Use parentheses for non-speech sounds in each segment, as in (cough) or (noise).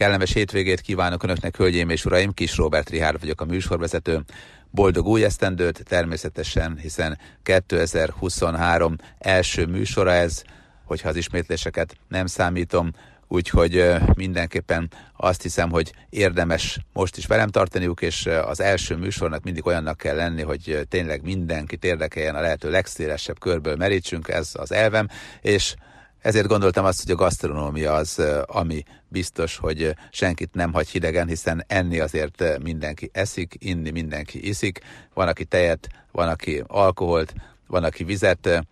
Kellemes hétvégét kívánok Önöknek, hölgyeim és uraim, Kis Robert Rihárd vagyok a műsorvezető. Boldog új esztendőt természetesen, hiszen 2023 első műsora ez, hogyha az ismétléseket nem számítom, úgyhogy mindenképpen azt hiszem, hogy érdemes most is velem tartaniuk, és az első műsornak mindig olyannak kell lenni, hogy tényleg mindenkit érdekeljen a lehető legszélesebb körből merítsünk, ez az elvem, és ezért gondoltam azt, hogy a gasztronómia az, ami biztos, hogy senkit nem hagy hidegen, hiszen enni azért mindenki eszik, inni mindenki iszik. Van, aki tejet, van, aki alkoholt, van, aki vizet,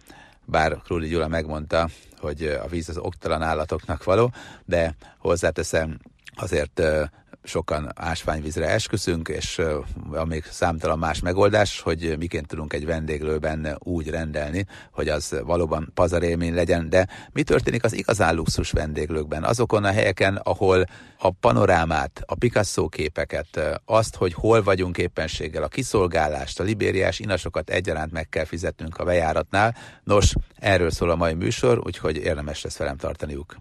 bár Krúli Gyula megmondta, hogy a víz az oktalan állatoknak való, de hozzáteszem, azért sokan ásványvízre esküszünk, és van még számtalan más megoldás, hogy miként tudunk egy vendéglőben úgy rendelni, hogy az valóban pazarélmény legyen, de mi történik az igazán luxus vendéglőkben? Azokon a helyeken, ahol a panorámát, a Picasso képeket, azt, hogy hol vagyunk éppenséggel, a kiszolgálást, a libériás inasokat egyaránt meg kell fizetnünk a bejáratnál. Nos, erről szól a mai műsor, úgyhogy érdemes lesz velem tartaniuk.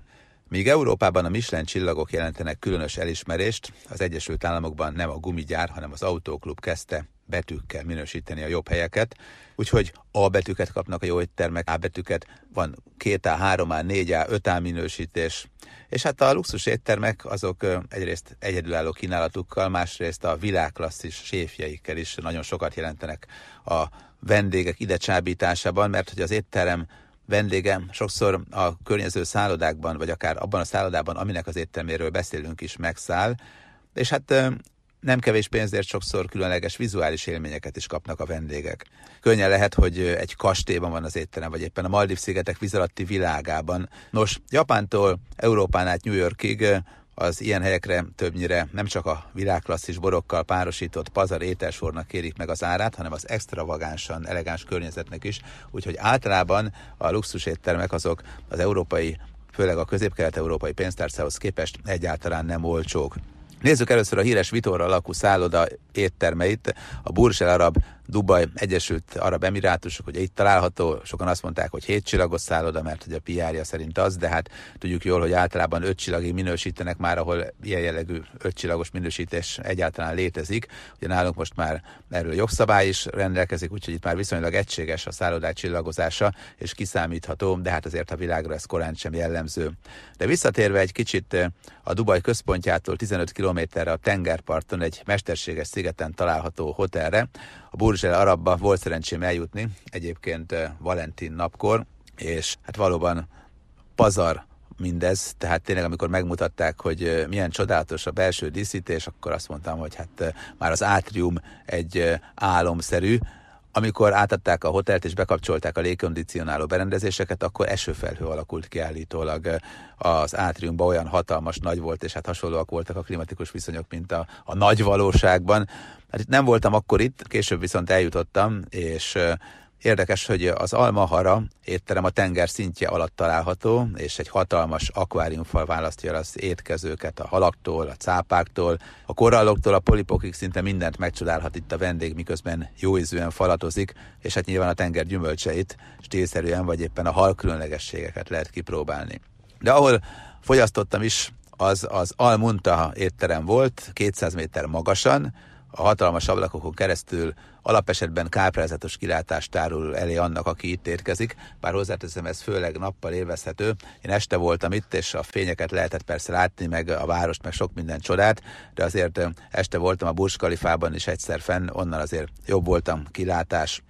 Míg Európában a Michelin csillagok jelentenek különös elismerést, az Egyesült Államokban nem a gumigyár, hanem az autóklub kezdte betűkkel minősíteni a jobb helyeket, úgyhogy A betűket kapnak a jó éttermek, A betűket, van 2A, 3A, 4A, 5A minősítés, és hát a luxus éttermek azok egyrészt egyedülálló kínálatukkal, másrészt a világklasszis séfjeikkel is nagyon sokat jelentenek a vendégek ide csábításában, mert hogy az étterem vendége sokszor a környező szállodákban, vagy akár abban a szállodában, aminek az étterméről beszélünk is megszáll, és hát nem kevés pénzért sokszor különleges vizuális élményeket is kapnak a vendégek. Könnyen lehet, hogy egy kastélyban van az étterem, vagy éppen a Maldív-szigetek vízalatti világában. Nos, Japántól Európán át New Yorkig az ilyen helyekre többnyire nem csak a világklasszis borokkal párosított pazar ételsornak kérik meg az árát, hanem az extravagánsan elegáns környezetnek is, úgyhogy általában a luxus éttermek azok az európai főleg a közép-kelet-európai pénztárcához képest egyáltalán nem olcsók. Nézzük először a híres Vitorra alakú szálloda éttermeit, a Burj El Arab Dubaj, Egyesült Arab Emirátusok, ugye itt található, sokan azt mondták, hogy 7 csillagos szálloda, mert hogy a PR-ja szerint az, de hát tudjuk jól, hogy általában 5 csillagig minősítenek már, ahol ilyen jellegű 5 csillagos minősítés egyáltalán létezik. Ugye nálunk most már erről jogszabály is rendelkezik, úgyhogy itt már viszonylag egységes a szállodák csillagozása, és kiszámítható, de hát azért a világra ez korán sem jellemző. De visszatérve egy kicsit a Dubaj központjától 15 kilométerre a tengerparton egy mesterséges szigeten található hotelre, a Burj El Arabba volt szerencsém eljutni, egyébként Valentin napkor, és hát valóban pazar mindez, tehát tényleg amikor megmutatták, hogy milyen csodálatos a belső díszítés, akkor azt mondtam, hogy hát már az átrium egy álomszerű, amikor átadták a hotelt és bekapcsolták a légkondicionáló berendezéseket, akkor esőfelhő alakult ki állítólag az átriumba, olyan hatalmas nagy volt, és hát hasonlóak voltak a klimatikus viszonyok, mint a, a nagy valóságban. Hát itt nem voltam akkor itt, később viszont eljutottam, és Érdekes, hogy az Almahara étterem a tenger szintje alatt található, és egy hatalmas akváriumfal választja az étkezőket a halaktól, a cápáktól, a koralloktól, a polipokig szinte mindent megcsodálhat itt a vendég, miközben jóízűen falatozik, és hát nyilván a tenger gyümölcseit stílszerűen vagy éppen a hal különlegességeket lehet kipróbálni. De ahol fogyasztottam is, az az Almunta étterem volt, 200 méter magasan, a hatalmas ablakokon keresztül alapesetben káprázatos kilátást tárul elé annak, aki itt érkezik, bár hozzáteszem, ez főleg nappal élvezhető. Én este voltam itt, és a fényeket lehetett persze látni, meg a várost, meg sok minden csodát, de azért este voltam a Burj Khalifában is egyszer fenn, onnan azért jobb voltam kilátás.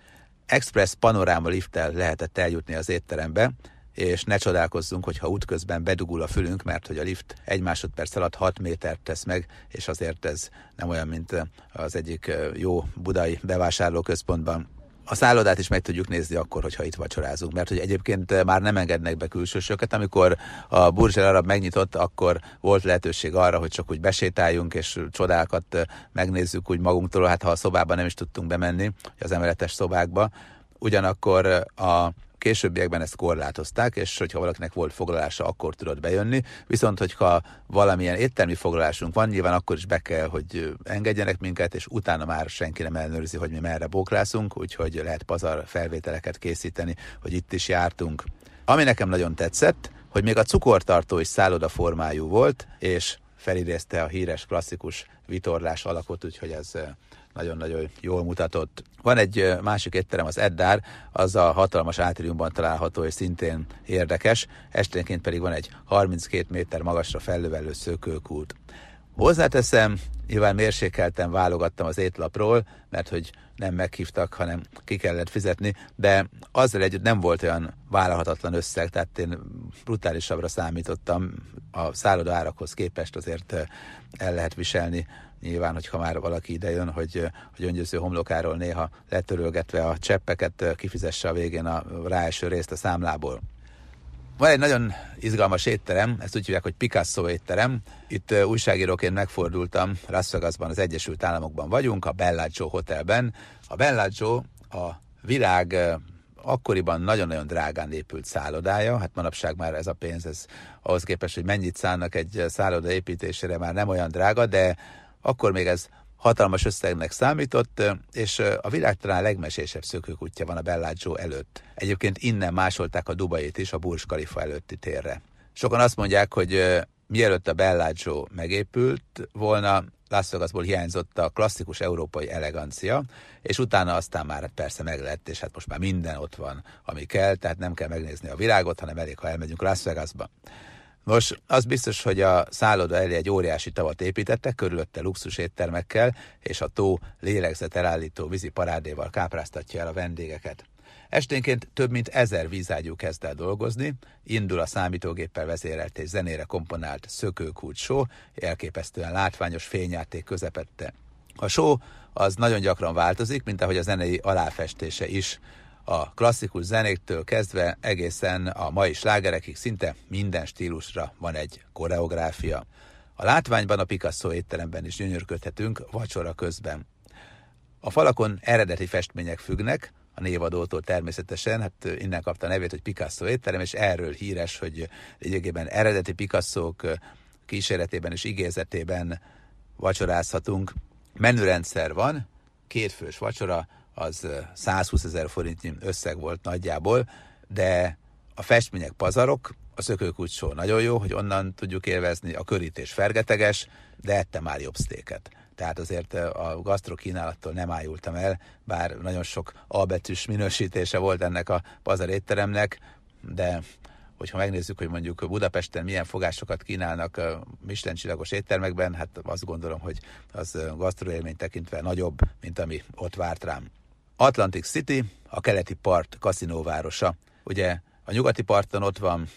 Express panoráma lifttel lehetett eljutni az étterembe, és ne csodálkozzunk, hogyha útközben bedugul a fülünk, mert hogy a lift egy másodperc alatt 6 métert tesz meg, és azért ez nem olyan, mint az egyik jó budai bevásárlóközpontban. A szállodát is meg tudjuk nézni akkor, hogyha itt vacsorázunk, mert hogy egyébként már nem engednek be külsősöket. Amikor a Burj Arab megnyitott, akkor volt lehetőség arra, hogy csak úgy besétáljunk, és csodákat megnézzük úgy magunktól, hát ha a szobában nem is tudtunk bemenni, az emeletes szobákba. Ugyanakkor a Későbbiekben ezt korlátozták, és hogyha valakinek volt foglalása, akkor tudott bejönni. Viszont, hogyha valamilyen éttermi foglalásunk van, nyilván akkor is be kell, hogy engedjenek minket, és utána már senki nem ellenőrzi, hogy mi merre bóklászunk, úgyhogy lehet pazar felvételeket készíteni, hogy itt is jártunk. Ami nekem nagyon tetszett, hogy még a cukortartó is szálloda formájú volt, és felidézte a híres klasszikus vitorlás alakot, úgyhogy ez nagyon-nagyon jól mutatott. Van egy másik étterem, az Eddár, az a hatalmas átriumban található, és szintén érdekes, esténként pedig van egy 32 méter magasra fellövelő szökőkút. Hozzáteszem, nyilván mérsékelten válogattam az étlapról, mert hogy nem meghívtak, hanem ki kellett fizetni, de azzal együtt nem volt olyan vállalhatatlan összeg, tehát én brutálisabbra számítottam, a szálloda árakhoz képest azért el lehet viselni nyilván, hogyha már valaki idejön, hogy, hogy öngyőző homlokáról néha letörölgetve a cseppeket kifizesse a végén a ráeső részt a számlából. Van egy nagyon izgalmas étterem, ezt úgy hívják, hogy Picasso étterem. Itt újságíróként megfordultam, Las Vegasban, az Egyesült Államokban vagyunk, a Bellagio Hotelben. A Bellagio a világ akkoriban nagyon-nagyon drágán épült szállodája, hát manapság már ez a pénz, ez ahhoz képest, hogy mennyit szánnak egy szálloda építésére, már nem olyan drága, de akkor még ez hatalmas összegnek számított, és a világ talán legmesésebb szökőkutya van a Bellagio előtt. Egyébként innen másolták a Dubait is a Burj Khalifa előtti térre. Sokan azt mondják, hogy mielőtt a Bellagio megépült volna, Las Vegasból hiányzott a klasszikus európai elegancia, és utána aztán már persze meg lett, és hát most már minden ott van, ami kell, tehát nem kell megnézni a világot, hanem elég, ha elmegyünk Las Vegasba. Nos, az biztos, hogy a szálloda elé egy óriási tavat építettek, körülötte luxus éttermekkel, és a tó lélegzet elállító vízi parádéval kápráztatja el a vendégeket. Esténként több mint ezer vízágyú kezd el dolgozni, indul a számítógéppel vezérelt és zenére komponált szökőkút show, elképesztően látványos fényjáték közepette. A show az nagyon gyakran változik, mint ahogy a zenei aláfestése is a klasszikus zenéktől kezdve egészen a mai slágerekig szinte minden stílusra van egy koreográfia. A látványban a Picasso étteremben is gyönyörködhetünk vacsora közben. A falakon eredeti festmények függnek, a névadótól természetesen, hát innen kapta a nevét, hogy Picasso étterem, és erről híres, hogy lényegében eredeti Picasso-k kíséretében és igézetében vacsorázhatunk. Menürendszer van, kétfős vacsora, az 120 ezer forintnyi összeg volt nagyjából, de a festmények pazarok, a szökőkucsó nagyon jó, hogy onnan tudjuk élvezni, a körítés fergeteges, de ettem már jobb sztéket. Tehát azért a gasztrokínálattól nem ájultam el, bár nagyon sok albetűs minősítése volt ennek a pazar étteremnek, de hogyha megnézzük, hogy mondjuk Budapesten milyen fogásokat kínálnak Michelin éttermekben, hát azt gondolom, hogy az gasztroélmény tekintve nagyobb, mint ami ott várt rám. Atlantic City, a keleti part kaszinóvárosa. Ugye a nyugati parton ott van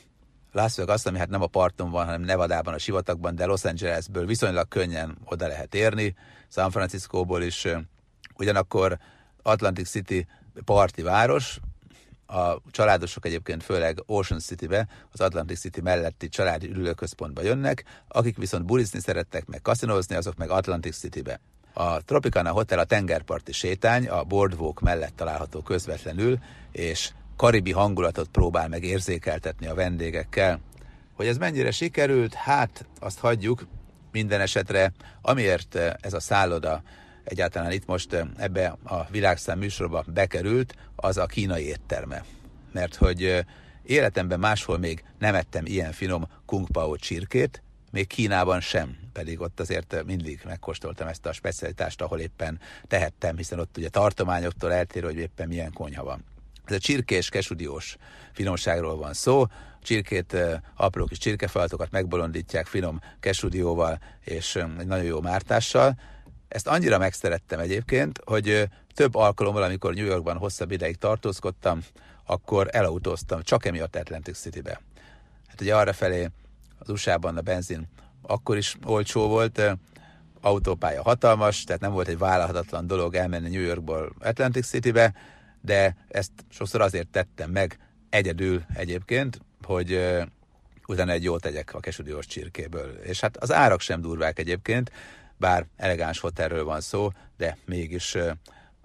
Las Vegas, ami hát nem a parton van, hanem Nevadában, a sivatagban, de Los Angelesből viszonylag könnyen oda lehet érni, San Franciscóból is. Ugyanakkor Atlantic City parti város, a családosok egyébként főleg Ocean City-be, az Atlantic City melletti családi ülőközpontba jönnek, akik viszont bulizni szerettek, meg kaszinózni, azok meg Atlantic City-be. A Tropicana Hotel a tengerparti sétány, a Boardwalk mellett található közvetlenül, és karibi hangulatot próbál meg érzékeltetni a vendégekkel. Hogy ez mennyire sikerült, hát azt hagyjuk minden esetre, amiért ez a szálloda egyáltalán itt most ebbe a világszám műsorba bekerült, az a kínai étterme. Mert hogy életemben máshol még nem ettem ilyen finom kung pao csirkét, még Kínában sem, pedig ott azért mindig megkóstoltam ezt a specialitást, ahol éppen tehettem, hiszen ott ugye tartományoktól eltérő, hogy éppen milyen konyha van. Ez a csirkés, kesudiós finomságról van szó. A csirkét, apró kis csirkefalatokat megbolondítják finom kesudióval és egy nagyon jó mártással. Ezt annyira megszerettem egyébként, hogy több alkalommal, amikor New Yorkban hosszabb ideig tartózkodtam, akkor elautóztam csak emiatt Atlantic City-be. Hát ugye arra felé az USA-ban a benzin akkor is olcsó volt, autópálya hatalmas, tehát nem volt egy vállalhatatlan dolog elmenni New Yorkból Atlantic Citybe, de ezt sokszor azért tettem meg egyedül egyébként, hogy utána egy jót tegyek a kesudiós csirkéből. És hát az árak sem durvák egyébként, bár elegáns hotelről van szó, de mégis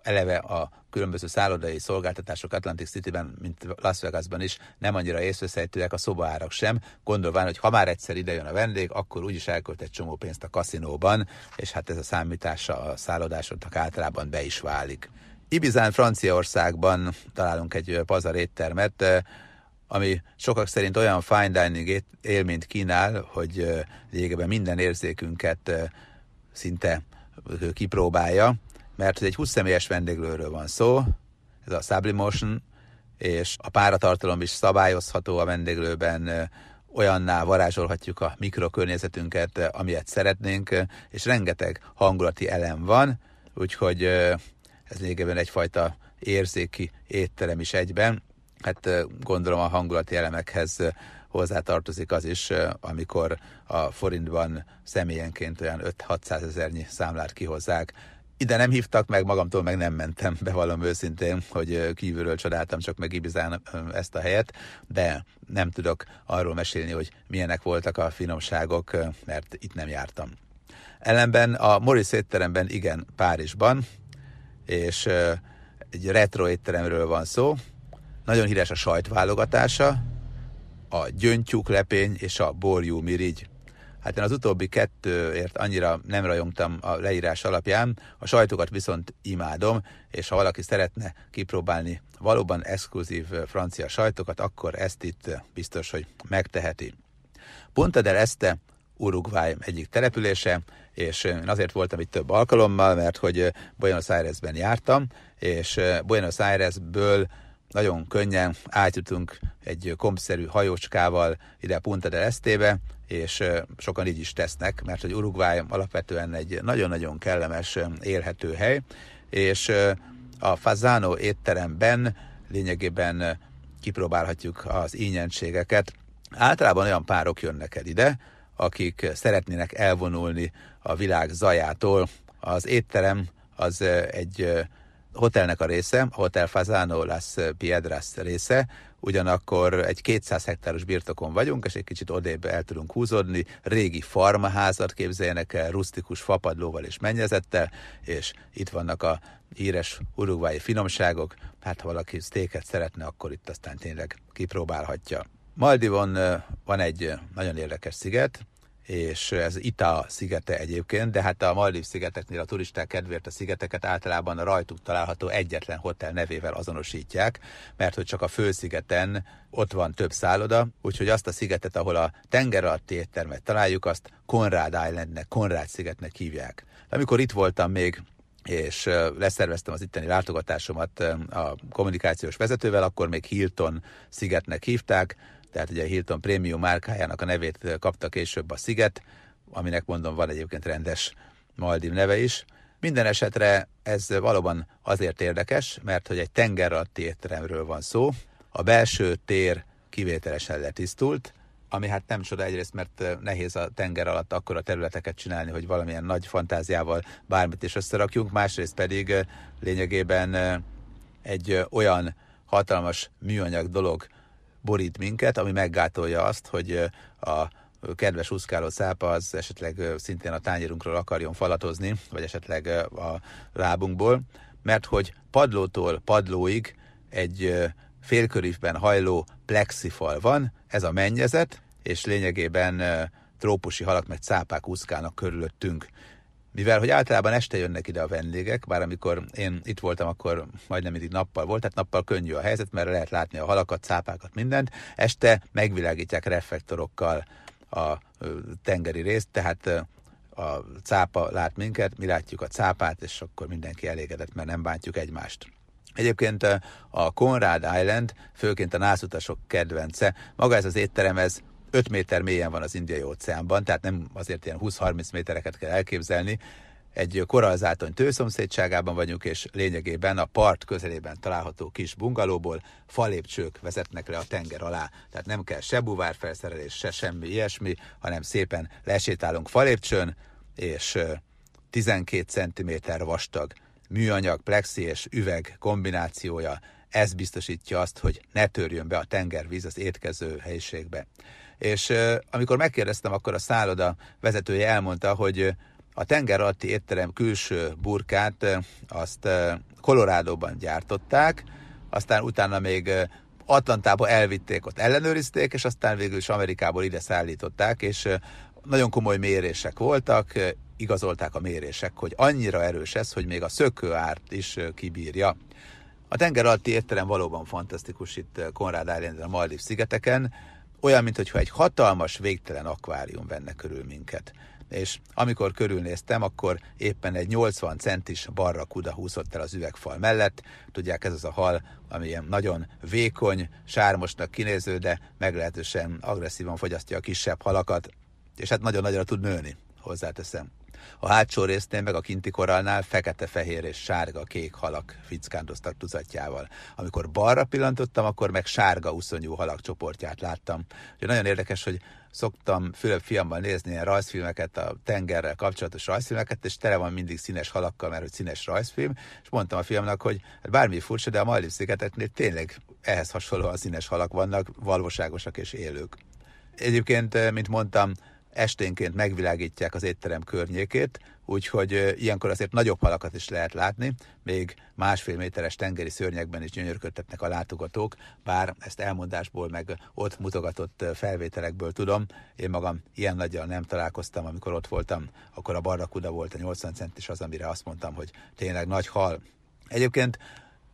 eleve a különböző szállodai szolgáltatások Atlantic City-ben, mint Las Vegasban is nem annyira észveszejtőek a szobaárak sem, gondolván, hogy ha már egyszer idejön a vendég, akkor úgyis elkölt egy csomó pénzt a kaszinóban, és hát ez a számítása a szállodásoknak általában be is válik. Ibizán, Franciaországban találunk egy pazar éttermet, ami sokak szerint olyan fine dining élményt kínál, hogy lényegében minden érzékünket szinte kipróbálja, mert hogy egy 20 személyes vendéglőről van szó, ez a Sublimotion, és a páratartalom is szabályozható a vendéglőben, olyanná varázsolhatjuk a mikrokörnyezetünket, amilyet szeretnénk, és rengeteg hangulati elem van, úgyhogy ez lényegében egyfajta érzéki étterem is egyben. Hát gondolom a hangulati elemekhez hozzátartozik az is, amikor a forintban személyenként olyan 5-600 ezernyi számlát kihozzák. Ide nem hívtak meg, magamtól meg nem mentem, (laughs) bevallom őszintén, hogy kívülről csodáltam csak meg Ibizán ezt a helyet, de nem tudok arról mesélni, hogy milyenek voltak a finomságok, mert itt nem jártam. Ellenben a Morris étteremben igen, Párizsban, és egy retro étteremről van szó, nagyon híres a sajtválogatása, a gyöngytyúk lepény és a borjú mirigy. Hát én az utóbbi kettőért annyira nem rajongtam a leírás alapján, a sajtokat viszont imádom, és ha valaki szeretne kipróbálni valóban exkluzív francia sajtokat, akkor ezt itt biztos, hogy megteheti. Punta del Este Uruguay egyik települése, és én azért voltam itt több alkalommal, mert hogy Buenos Airesben jártam, és Buenos Airesből nagyon könnyen átjutunk egy kompszerű hajócskával ide Punta del Estébe, és sokan így is tesznek, mert hogy Uruguay alapvetően egy nagyon-nagyon kellemes élhető hely, és a Fazano étteremben lényegében kipróbálhatjuk az ínyentségeket. Általában olyan párok jönnek el ide, akik szeretnének elvonulni a világ zajától. Az étterem az egy hotelnek a része, a Hotel Fazano Las Piedras része, ugyanakkor egy 200 hektáros birtokon vagyunk, és egy kicsit odébb el tudunk húzódni, régi farmaházat képzeljenek el, rustikus fapadlóval és mennyezettel, és itt vannak a híres urugvái finomságok, hát ha valaki sztéket szeretne, akkor itt aztán tényleg kipróbálhatja. Maldivon van egy nagyon érdekes sziget, és ez Ita szigete egyébként, de hát a Maldív szigeteknél a turisták kedvéért a szigeteket általában a rajtuk található egyetlen hotel nevével azonosítják, mert hogy csak a főszigeten ott van több szálloda, úgyhogy azt a szigetet, ahol a tenger alatti éttermet találjuk, azt Conrad Islandnek, Conrad szigetnek hívják. Amikor itt voltam még és leszerveztem az itteni látogatásomat a kommunikációs vezetővel, akkor még Hilton szigetnek hívták, tehát ugye a Hilton Premium márkájának a nevét kapta később a Sziget, aminek mondom van egyébként rendes Maldiv neve is. Minden esetre ez valóban azért érdekes, mert hogy egy tenger alatti étteremről van szó. A belső tér kivételesen letisztult, ami hát nem csoda egyrészt, mert nehéz a tenger alatt a területeket csinálni, hogy valamilyen nagy fantáziával bármit is összerakjunk, másrészt pedig lényegében egy olyan hatalmas műanyag dolog borít minket, ami meggátolja azt, hogy a kedves úszkáló szápa az esetleg szintén a tányérunkról akarjon falatozni, vagy esetleg a lábunkból, mert hogy padlótól padlóig egy félkörívben hajló plexifal van, ez a mennyezet, és lényegében trópusi halak meg cápák úszkálnak körülöttünk. Mivel, hogy általában este jönnek ide a vendégek, bár amikor én itt voltam, akkor majdnem mindig nappal volt, tehát nappal könnyű a helyzet, mert lehet látni a halakat, cápákat, mindent. Este megvilágítják reflektorokkal a tengeri részt, tehát a cápa lát minket, mi látjuk a cápát, és akkor mindenki elégedett, mert nem bántjuk egymást. Egyébként a Conrad Island, főként a nászutasok kedvence, maga ez az étterem, ez 5 méter mélyen van az indiai óceánban, tehát nem azért ilyen 20-30 métereket kell elképzelni, egy korallzátony tőszomszédságában vagyunk, és lényegében a part közelében található kis bungalóból falépcsők vezetnek le a tenger alá. Tehát nem kell se buvárfelszerelés, se semmi ilyesmi, hanem szépen lesétálunk falépcsőn, és 12 cm vastag műanyag, plexi és üveg kombinációja, ez biztosítja azt, hogy ne törjön be a tengervíz az étkező helyiségbe. És amikor megkérdeztem, akkor a szálloda vezetője elmondta, hogy a tenger alatti étterem külső burkát azt Kolorádóban gyártották, aztán utána még Atlantába elvitték, ott ellenőrizték, és aztán végül is Amerikából ide szállították, és nagyon komoly mérések voltak, igazolták a mérések, hogy annyira erős ez, hogy még a szökőárt is kibírja. A tenger alatti étterem valóban fantasztikus itt Konrád Island a Maldiv szigeteken, olyan, mintha egy hatalmas, végtelen akvárium venne körül minket. És amikor körülnéztem, akkor éppen egy 80 centis barrakuda húzott el az üvegfal mellett. Tudják, ez az a hal, ami ilyen nagyon vékony, sármosnak kinéző, de meglehetősen agresszívan fogyasztja a kisebb halakat, és hát nagyon nagyra tud nőni, hozzáteszem. A hátsó résznél meg a kinti koralnál fekete-fehér és sárga-kék halak fickándoztak tuzatjával. Amikor balra pillantottam, akkor meg sárga uszonyú halak csoportját láttam. Úgyhogy nagyon érdekes, hogy szoktam Fülöp fiammal nézni ilyen rajzfilmeket, a tengerrel kapcsolatos rajzfilmeket, és tele van mindig színes halakkal, mert hogy színes rajzfilm, és mondtam a fiamnak, hogy hát bármi furcsa, de a Maldiv szigeteknél tényleg ehhez hasonlóan színes halak vannak, valóságosak és élők. Egyébként, mint mondtam, esténként megvilágítják az étterem környékét, úgyhogy ilyenkor azért nagyobb halakat is lehet látni, még másfél méteres tengeri szörnyekben is gyönyörködtetnek a látogatók, bár ezt elmondásból meg ott mutogatott felvételekből tudom, én magam ilyen nagyjal nem találkoztam, amikor ott voltam, akkor a barrakuda volt a 80 centis az, amire azt mondtam, hogy tényleg nagy hal. Egyébként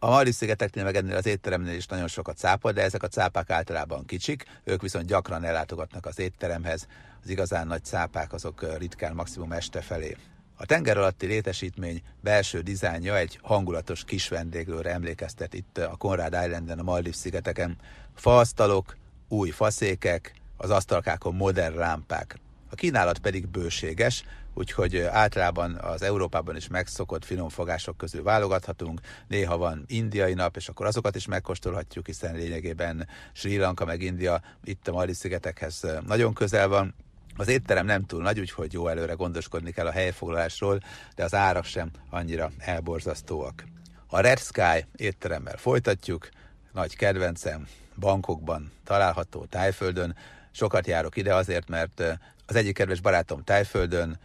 a Maldiv-szigeteknél meg ennél az étteremnél is nagyon sokat cápa, de ezek a cápák általában kicsik, ők viszont gyakran ellátogatnak az étteremhez, az igazán nagy cápák azok ritkán maximum este felé. A tenger alatti létesítmény belső dizájnja egy hangulatos kis vendéglőre emlékeztet itt a Conrad Islanden, a Maldiv szigeteken. Faasztalok, új faszékek, az asztalkákon modern rámpák. A kínálat pedig bőséges, úgyhogy általában az Európában is megszokott finomfogások közül válogathatunk. Néha van indiai nap, és akkor azokat is megkóstolhatjuk, hiszen lényegében Sri Lanka meg India itt a Mali szigetekhez nagyon közel van. Az étterem nem túl nagy, úgyhogy jó előre gondoskodni kell a helyfoglalásról, de az árak sem annyira elborzasztóak. A Red Sky étteremmel folytatjuk, nagy kedvencem, bankokban található Tájföldön. Sokat járok ide azért, mert az egyik kedves barátom Tájföldön,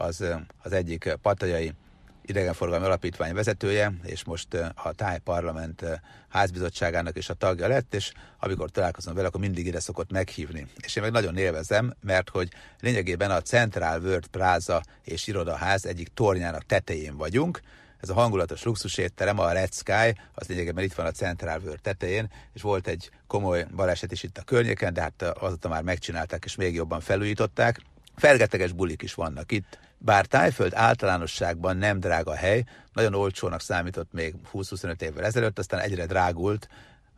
az, az egyik patajai idegenforgalmi alapítvány vezetője, és most a Táj Parlament házbizottságának is a tagja lett, és amikor találkozom vele, akkor mindig ide szokott meghívni. És én meg nagyon élvezem, mert hogy lényegében a Central World Plaza és irodaház egyik tornyának tetején vagyunk, ez a hangulatos luxusétterem, a Red Sky, az lényegében itt van a Central World tetején, és volt egy komoly baleset is itt a környéken, de hát azóta már megcsinálták, és még jobban felújították. Felgeteges bulik is vannak itt, bár Tájföld általánosságban nem drága hely, nagyon olcsónak számított még 20-25 évvel ezelőtt, aztán egyre drágult,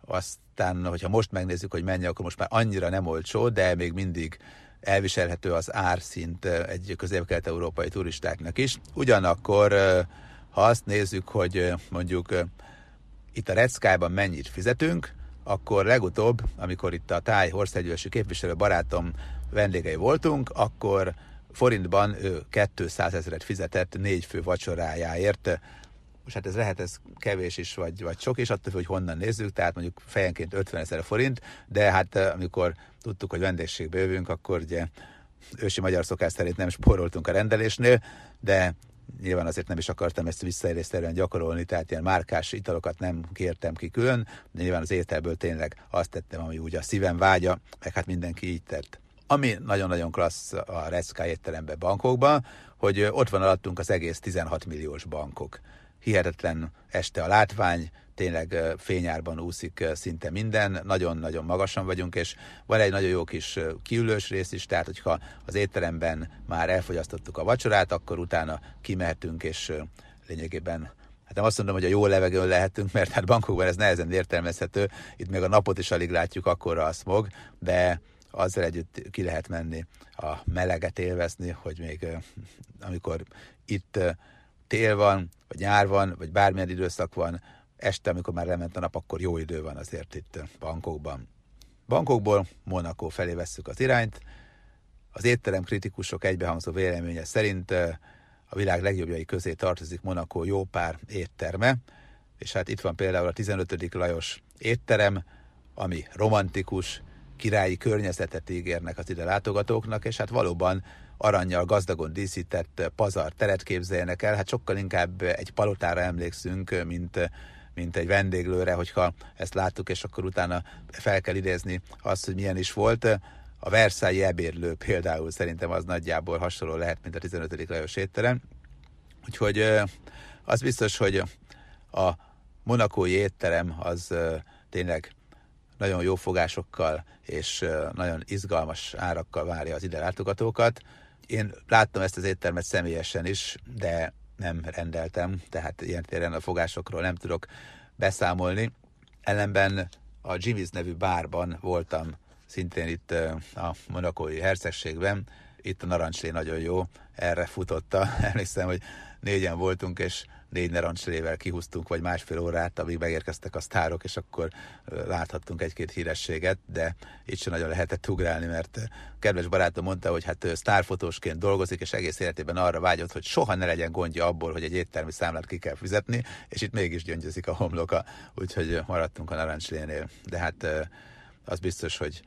aztán, hogyha most megnézzük, hogy mennyi, akkor most már annyira nem olcsó, de még mindig elviselhető az árszint egy közép-kelet-európai turistáknak is. Ugyanakkor, ha azt nézzük, hogy mondjuk itt a Red mennyit fizetünk, akkor legutóbb, amikor itt a Táj Horszegyősi képviselő barátom vendégei voltunk, akkor forintban ő 200 ezeret fizetett négy fő vacsorájáért. Most hát ez lehet ez kevés is, vagy, vagy sok is, attól, hogy honnan nézzük, tehát mondjuk fejenként 50 ezer forint, de hát eh, amikor tudtuk, hogy vendégségbe jövünk, akkor ugye ősi magyar szokás szerint nem spóroltunk a rendelésnél, de nyilván azért nem is akartam ezt visszaélésszerűen gyakorolni, tehát ilyen márkás italokat nem kértem ki külön, de nyilván az ételből tényleg azt tettem, ami úgy a szívem vágya, meg hát mindenki így tett. Ami nagyon-nagyon klassz a Red Sky étteremben, bankokban, hogy ott van alattunk az egész 16 milliós bankok. Hihetetlen este a látvány, tényleg fényárban úszik szinte minden, nagyon-nagyon magasan vagyunk, és van egy nagyon jó kis kiülős rész is, tehát hogyha az étteremben már elfogyasztottuk a vacsorát, akkor utána kimehetünk, és lényegében hát nem azt mondom, hogy a jó levegőn lehetünk, mert hát bankokban ez nehezen értelmezhető, itt még a napot is alig látjuk, akkor a smog, de azzal együtt ki lehet menni a meleget élvezni, hogy még amikor itt tél van, vagy nyár van, vagy bármilyen időszak van, este, amikor már lement a nap, akkor jó idő van azért itt bankokban. Bankokból Monaco felé vesszük az irányt. Az étterem kritikusok egybehangzó véleménye szerint a világ legjobbjai közé tartozik Monaco jó pár étterme, és hát itt van például a 15. Lajos étterem, ami romantikus, királyi környezetet ígérnek az ide látogatóknak, és hát valóban aranyjal gazdagon díszített pazar teret képzeljenek el, hát sokkal inkább egy palotára emlékszünk, mint, mint egy vendéglőre, hogyha ezt láttuk, és akkor utána fel kell idézni azt, hogy milyen is volt. A Versailles ebérlő például szerintem az nagyjából hasonló lehet, mint a 15. Lajos étterem. Úgyhogy az biztos, hogy a monakói étterem az tényleg nagyon jó fogásokkal és nagyon izgalmas árakkal várja az ide látogatókat. Én láttam ezt az éttermet személyesen is, de nem rendeltem, tehát ilyen téren a fogásokról nem tudok beszámolni. Ellenben a Jimmy's nevű bárban voltam szintén itt a monakói hercegségben, itt a narancslé nagyon jó, erre futotta. (laughs) Emlékszem, hogy négyen voltunk, és négy narancslével kihúztunk, vagy másfél órát, amíg megérkeztek a sztárok, és akkor láthattunk egy-két hírességet, de itt sem nagyon lehetett ugrálni, mert kedves barátom mondta, hogy hát sztárfotósként dolgozik, és egész életében arra vágyott, hogy soha ne legyen gondja abból, hogy egy éttermi számlát ki kell fizetni, és itt mégis gyöngyözik a homloka, úgyhogy maradtunk a narancslénél. De hát az biztos, hogy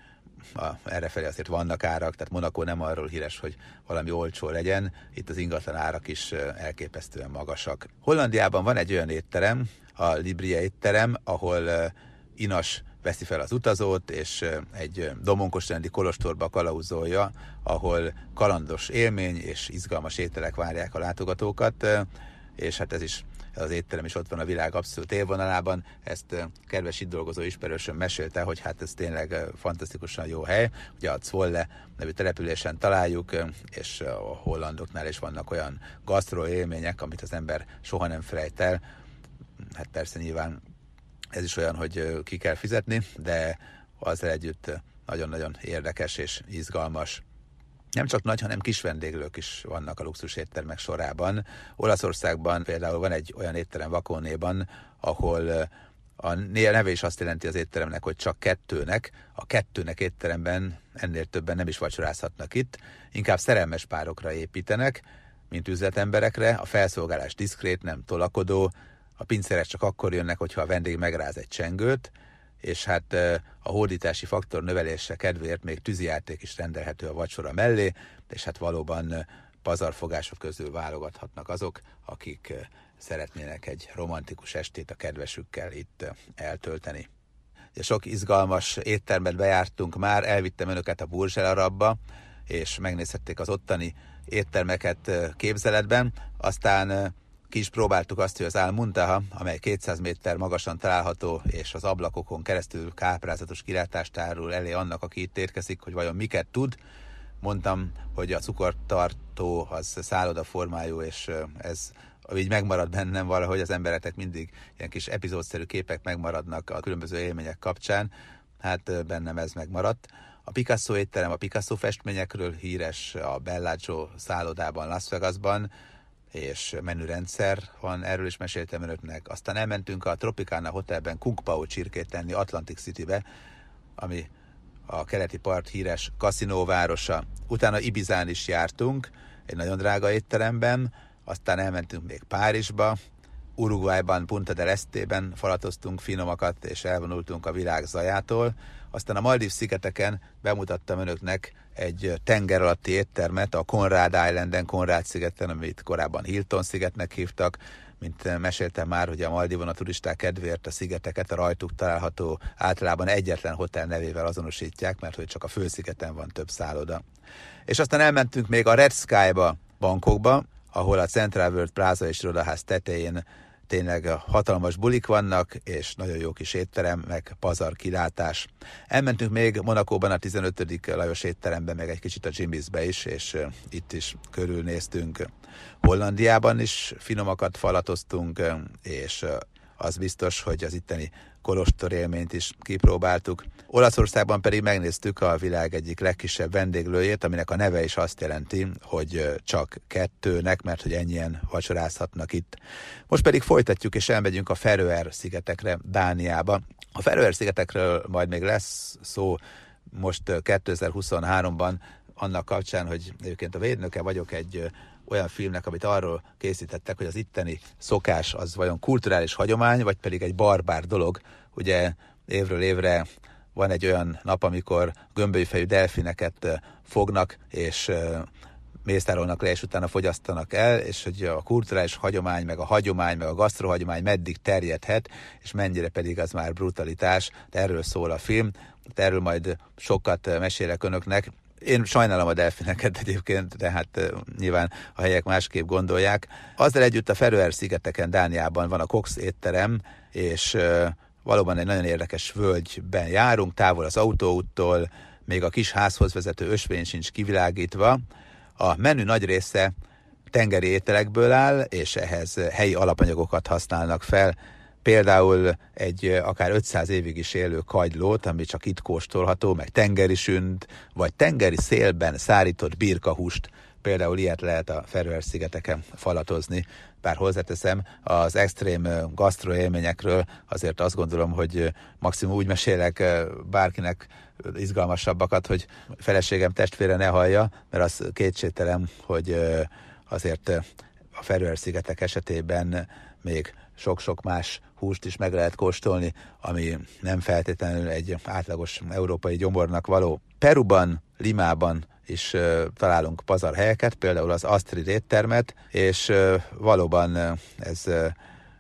a, errefelé azért vannak árak, tehát Monaco nem arról híres, hogy valami olcsó legyen, itt az ingatlan árak is elképesztően magasak. Hollandiában van egy olyan étterem, a Libria étterem, ahol Inas veszi fel az utazót, és egy domonkosrendi kolostorba kalauzolja, ahol kalandos élmény és izgalmas ételek várják a látogatókat, és hát ez is az étterem is ott van a világ abszolút élvonalában. Ezt kedves itt dolgozó ismerősöm mesélte, hogy hát ez tényleg fantasztikusan jó hely. Ugye a Zwolle nevű településen találjuk, és a hollandoknál is vannak olyan gasztro élmények, amit az ember soha nem felejt el. Hát persze nyilván ez is olyan, hogy ki kell fizetni, de azzal együtt nagyon-nagyon érdekes és izgalmas nem csak nagy, hanem kis vendéglők is vannak a luxus éttermek sorában. Olaszországban például van egy olyan étterem Vakónéban, ahol a neve is azt jelenti az étteremnek, hogy csak kettőnek. A kettőnek étteremben ennél többen nem is vacsorázhatnak itt, inkább szerelmes párokra építenek, mint üzletemberekre. A felszolgálás diszkrét, nem tolakodó, a pincérek csak akkor jönnek, hogyha a vendég megráz egy csengőt, és hát a hódítási faktor növelése kedvéért még tűzijáték is rendelhető a vacsora mellé, és hát valóban pazarfogások közül válogathatnak azok, akik szeretnének egy romantikus estét a kedvesükkel itt eltölteni. Sok izgalmas éttermet bejártunk már, elvittem önöket a Burzsel Arabba, és megnézhették az ottani éttermeket képzeletben, aztán ki is próbáltuk azt, hogy az Al Muntaha, amely 200 méter magasan található, és az ablakokon keresztül káprázatos kilátást árul elé annak, aki itt érkezik, hogy vajon miket tud. Mondtam, hogy a cukortartó az szálloda formájú, és ez így megmarad bennem valahogy az embereknek mindig ilyen kis epizódszerű képek megmaradnak a különböző élmények kapcsán. Hát bennem ez megmaradt. A Picasso étterem a Picasso festményekről híres a Bellagio szállodában Las Vegasban, és menürendszer van, erről is meséltem önöknek. Aztán elmentünk a Tropicana Hotelben Kung Pao csirkét tenni Atlantic Citybe, ami a keleti part híres kaszinóvárosa. Utána Ibizán is jártunk, egy nagyon drága étteremben, aztán elmentünk még Párizsba, Uruguayban, Punta del Estében falatoztunk finomakat, és elvonultunk a világ zajától. Aztán a Maldív szigeteken bemutattam önöknek egy tenger alatti éttermet a Conrad Islanden, Conrad szigeten, amit korábban Hilton szigetnek hívtak, mint meséltem már, hogy a Maldivon a turisták kedvéért a szigeteket a rajtuk található általában egyetlen hotel nevével azonosítják, mert hogy csak a főszigeten van több szálloda. És aztán elmentünk még a Red Sky-ba, Bangkokba, ahol a Central World Plaza és Rodaház tetején tényleg hatalmas bulik vannak, és nagyon jó kis étterem, meg pazar kilátás. Elmentünk még Monakóban a 15. Lajos étterembe, meg egy kicsit a Jimmy'sbe is, és itt is körülnéztünk. Hollandiában is finomakat falatoztunk, és az biztos, hogy az itteni kolostor élményt is kipróbáltuk. Olaszországban pedig megnéztük a világ egyik legkisebb vendéglőjét, aminek a neve is azt jelenti, hogy csak kettőnek, mert hogy ennyien vacsorázhatnak itt. Most pedig folytatjuk és elmegyünk a Feröer szigetekre, Dániába. A Feröer szigetekről majd még lesz szó most 2023-ban annak kapcsán, hogy egyébként a védnöke vagyok egy olyan filmnek, amit arról készítettek, hogy az itteni szokás az vajon kulturális hagyomány, vagy pedig egy barbár dolog. Ugye évről évre van egy olyan nap, amikor gömbölyfejű delfineket fognak, és mésztárolnak le, és utána fogyasztanak el, és hogy a kulturális hagyomány, meg a hagyomány, meg a gasztrohagyomány meddig terjedhet, és mennyire pedig az már brutalitás, de erről szól a film, de erről majd sokat mesélek önöknek, én sajnálom a delfineket egyébként, de hát nyilván a helyek másképp gondolják. Azzal együtt a Feröer szigeteken, Dániában van a Cox étterem, és valóban egy nagyon érdekes völgyben járunk, távol az autóúttól, még a kis házhoz vezető ösvény sincs kivilágítva. A menü nagy része tengeri ételekből áll, és ehhez helyi alapanyagokat használnak fel, például egy akár 500 évig is élő kagylót, ami csak itt kóstolható, meg tengeri sünd, vagy tengeri szélben szárított birkahúst, például ilyet lehet a Feröer-szigeteken falatozni, bár hozzáteszem, az extrém gasztroélményekről azért azt gondolom, hogy maximum úgy mesélek bárkinek izgalmasabbakat, hogy feleségem testvére ne hallja, mert az kétségtelen, hogy azért a Feröer-szigetek esetében még sok-sok más húst is meg lehet kóstolni, ami nem feltétlenül egy átlagos európai gyomornak való. Peruban, Limában is találunk pazarhelyeket, például az Astrid éttermet, és valóban ez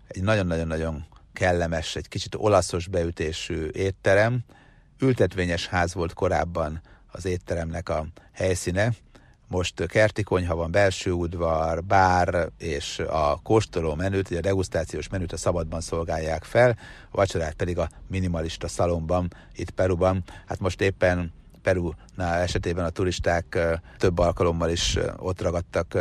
egy nagyon-nagyon-nagyon kellemes, egy kicsit olaszos beütésű étterem. Ültetvényes ház volt korábban az étteremnek a helyszíne, most kerti konyha van, belső udvar, bár és a kóstoló menüt, a degustációs menüt a szabadban szolgálják fel, a vacsorát pedig a minimalista szalomban, itt Peruban. Hát most éppen Perunál esetében a turisták több alkalommal is ott ragadtak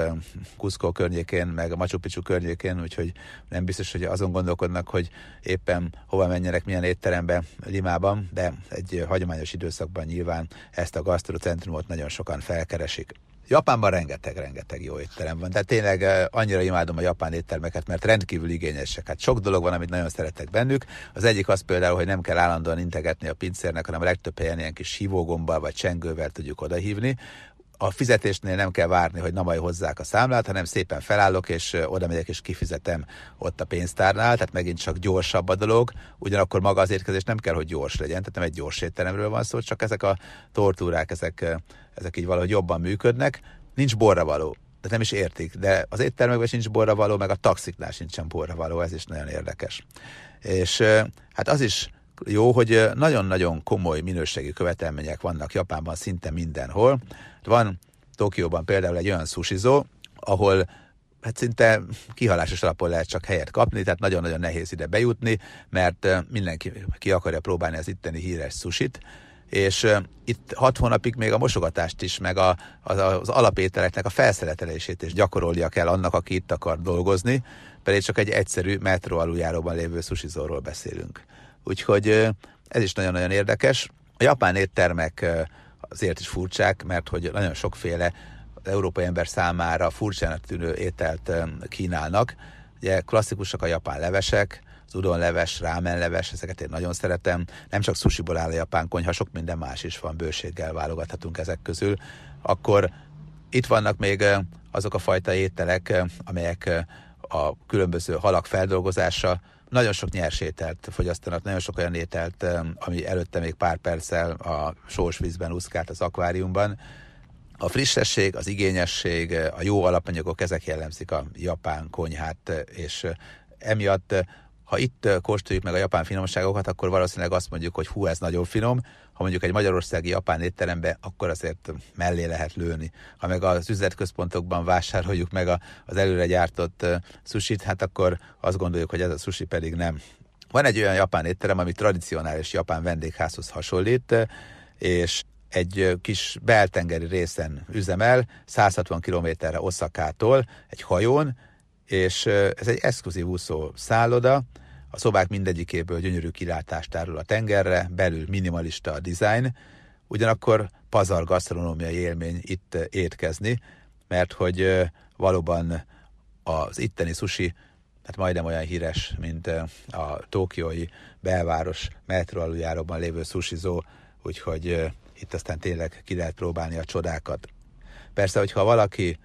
Cusco környékén, meg a Machu Picchu környékén, úgyhogy nem biztos, hogy azon gondolkodnak, hogy éppen hova menjenek, milyen étterembe Limában, de egy hagyományos időszakban nyilván ezt a gasztrocentrumot nagyon sokan felkeresik. Japánban rengeteg-rengeteg jó étterem van. Tehát tényleg annyira imádom a japán éttermeket, mert rendkívül igényesek. Hát sok dolog van, amit nagyon szeretek bennük. Az egyik az például, hogy nem kell állandóan integetni a pincérnek, hanem a legtöbb helyen ilyen kis hívógombbal vagy csengővel tudjuk odahívni a fizetésnél nem kell várni, hogy na majd hozzák a számlát, hanem szépen felállok, és oda megyek, és kifizetem ott a pénztárnál, tehát megint csak gyorsabb a dolog, ugyanakkor maga az étkezés nem kell, hogy gyors legyen, tehát nem egy gyors étteremről van szó, csak ezek a tortúrák, ezek, ezek így valahogy jobban működnek. Nincs borra tehát nem is értik, de az éttermekben sincs borra való, meg a taxiknál sincsen borra való, ez is nagyon érdekes. És hát az is jó, hogy nagyon-nagyon komoly minőségi követelmények vannak Japánban szinte mindenhol. Van Tokióban például egy olyan sushizó, ahol hát szinte kihalásos alapon lehet csak helyet kapni, tehát nagyon-nagyon nehéz ide bejutni, mert mindenki ki akarja próbálni az itteni híres sushit, és itt hat hónapig még a mosogatást is, meg a, az, az alapételeknek a felszeletelését is gyakorolja kell annak, aki itt akar dolgozni, pedig csak egy egyszerű metró aluljáróban lévő sushizóról beszélünk. Úgyhogy ez is nagyon-nagyon érdekes. A japán éttermek azért is furcsák, mert hogy nagyon sokféle európai ember számára furcsának tűnő ételt kínálnak. Ugye klasszikusak a japán levesek, az rámen leves, ezeket én nagyon szeretem. Nem csak sushiból áll a japán konyha, sok minden más is van, bőséggel válogathatunk ezek közül. Akkor itt vannak még azok a fajta ételek, amelyek a különböző halak feldolgozása nagyon sok nyers ételt fogyasztanak, nagyon sok olyan ételt, ami előtte még pár perccel a sós vízben úszkált az akváriumban. A frissesség, az igényesség, a jó alapanyagok, ezek jellemzik a japán konyhát, és emiatt ha itt kóstoljuk meg a japán finomságokat, akkor valószínűleg azt mondjuk, hogy hú, ez nagyon finom, ha mondjuk egy magyarországi japán étterembe, akkor azért mellé lehet lőni. Ha meg az üzletközpontokban vásároljuk meg az előre gyártott sushit, hát akkor azt gondoljuk, hogy ez a sushi pedig nem. Van egy olyan japán étterem, ami tradicionális japán vendégházhoz hasonlít, és egy kis beltengeri részen üzemel, 160 kilométerre Oszakától, egy hajón, és ez egy exkluzív úszó szálloda, a szobák mindegyikéből gyönyörű kilátást tárul a tengerre, belül minimalista a design, ugyanakkor pazar gasztronómiai élmény itt étkezni, mert hogy valóban az itteni sushi hát majdnem olyan híres, mint a tókiói belváros metro aluljáróban lévő sushizó, úgyhogy itt aztán tényleg ki lehet próbálni a csodákat. Persze, hogyha valaki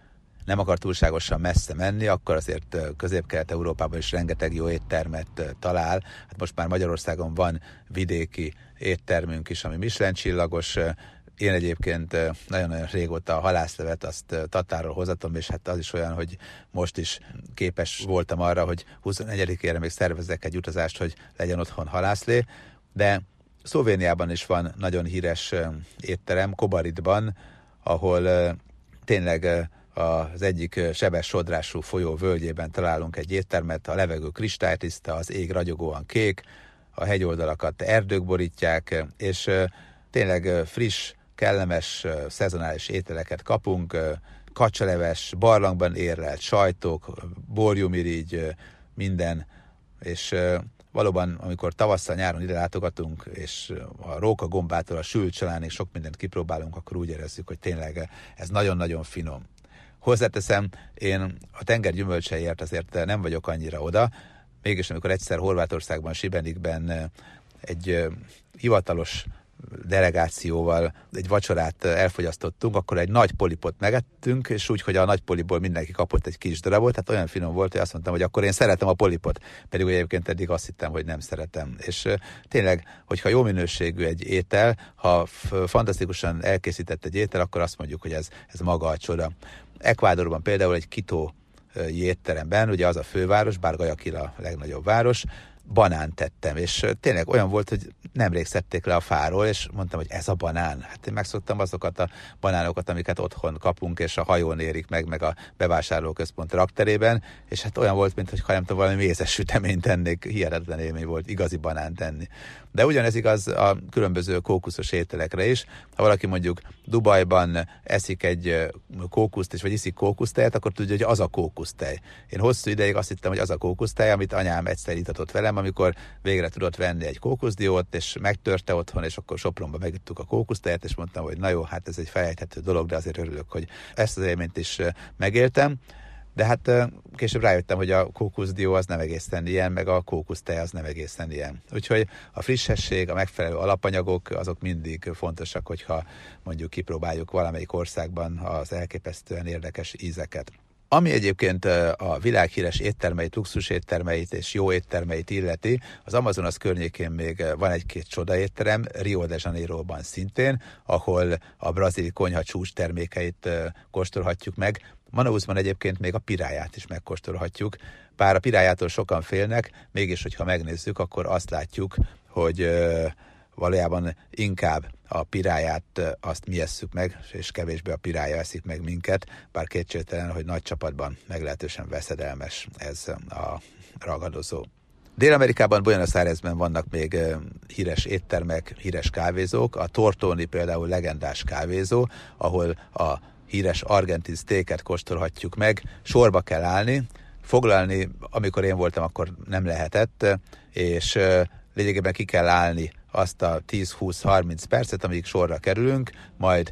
nem akar túlságosan messze menni, akkor azért közép-kelet-európában is rengeteg jó éttermet talál. Hát most már Magyarországon van vidéki éttermünk is, ami Michelin csillagos, én egyébként nagyon-nagyon régóta a halászlevet azt Tatáról hozatom, és hát az is olyan, hogy most is képes voltam arra, hogy 24-ére még szervezek egy utazást, hogy legyen otthon halászlé, de Szlovéniában is van nagyon híres étterem, Kobaritban, ahol tényleg az egyik sebes sodrású folyó völgyében találunk egy éttermet, a levegő kristálytiszta, az ég ragyogóan kék, a hegyoldalakat erdők borítják, és tényleg friss, kellemes, szezonális ételeket kapunk, kacsaleves, barlangban érlelt sajtok, borjumirigy, minden, és valóban, amikor tavasszal, nyáron ide látogatunk, és a róka gombától a sült csalánig sok mindent kipróbálunk, akkor úgy érezzük, hogy tényleg ez nagyon-nagyon finom. Hozzáteszem, én a tenger gyümölcseiért azért nem vagyok annyira oda, mégis amikor egyszer Horvátországban, Sibenikben egy hivatalos delegációval egy vacsorát elfogyasztottunk, akkor egy nagy polipot megettünk, és úgy, hogy a nagy poliból mindenki kapott egy kis darabot, tehát olyan finom volt, hogy azt mondtam, hogy akkor én szeretem a polipot, pedig egyébként eddig azt hittem, hogy nem szeretem. És tényleg, hogyha jó minőségű egy étel, ha fantasztikusan elkészített egy étel, akkor azt mondjuk, hogy ez, ez maga a csoda. Ekvádorban például egy kitó étteremben, ugye az a főváros, bár Guayaquil a legnagyobb város, banánt tettem, és tényleg olyan volt, hogy nemrég szedték le a fáról, és mondtam, hogy ez a banán. Hát én megszoktam azokat a banánokat, amiket otthon kapunk, és a hajón érik meg, meg a bevásárlóközpont rakterében, és hát olyan volt, mintha nem tudom, valami mézes süteményt tennék, hihetetlen élmény volt igazi banánt tenni. De ugyanez igaz a különböző kókuszos ételekre is. Ha valaki mondjuk Dubajban eszik egy kókuszt, és vagy iszik kókusztejet, akkor tudja, hogy az a kókusztej. Én hosszú ideig azt hittem, hogy az a kókusztej, amit anyám egyszer itatott velem, amikor végre tudott venni egy kókuszdiót, és megtörte otthon, és akkor Sopronba megittük a kókusztejet, és mondtam, hogy na jó, hát ez egy felejthető dolog, de azért örülök, hogy ezt az élményt is megéltem. De hát később rájöttem, hogy a kókuszdió az nem egészen ilyen, meg a kókusztej az nem egészen ilyen. Úgyhogy a frissesség, a megfelelő alapanyagok, azok mindig fontosak, hogyha mondjuk kipróbáljuk valamelyik országban az elképesztően érdekes ízeket. Ami egyébként a világhíres éttermeit, luxus éttermeit és jó éttermeit illeti, az Amazonas környékén még van egy-két csoda étterem, Rio de Janeiroban szintén, ahol a brazil konyha csúcs termékeit kóstolhatjuk meg. Manausban egyébként még a piráját is megkóstolhatjuk. Bár a pirájától sokan félnek, mégis, hogyha megnézzük, akkor azt látjuk, hogy valójában inkább a piráját azt mi esszük meg, és kevésbé a pirája eszik meg minket, bár kétségtelen, hogy nagy csapatban meglehetősen veszedelmes ez a ragadozó. Dél-Amerikában, Buenos Airesben vannak még híres éttermek, híres kávézók. A Tortoni például legendás kávézó, ahol a híres argentin steaket kóstolhatjuk meg. Sorba kell állni, foglalni, amikor én voltam, akkor nem lehetett, és lényegében ki kell állni azt a 10-20-30 percet, amíg sorra kerülünk, majd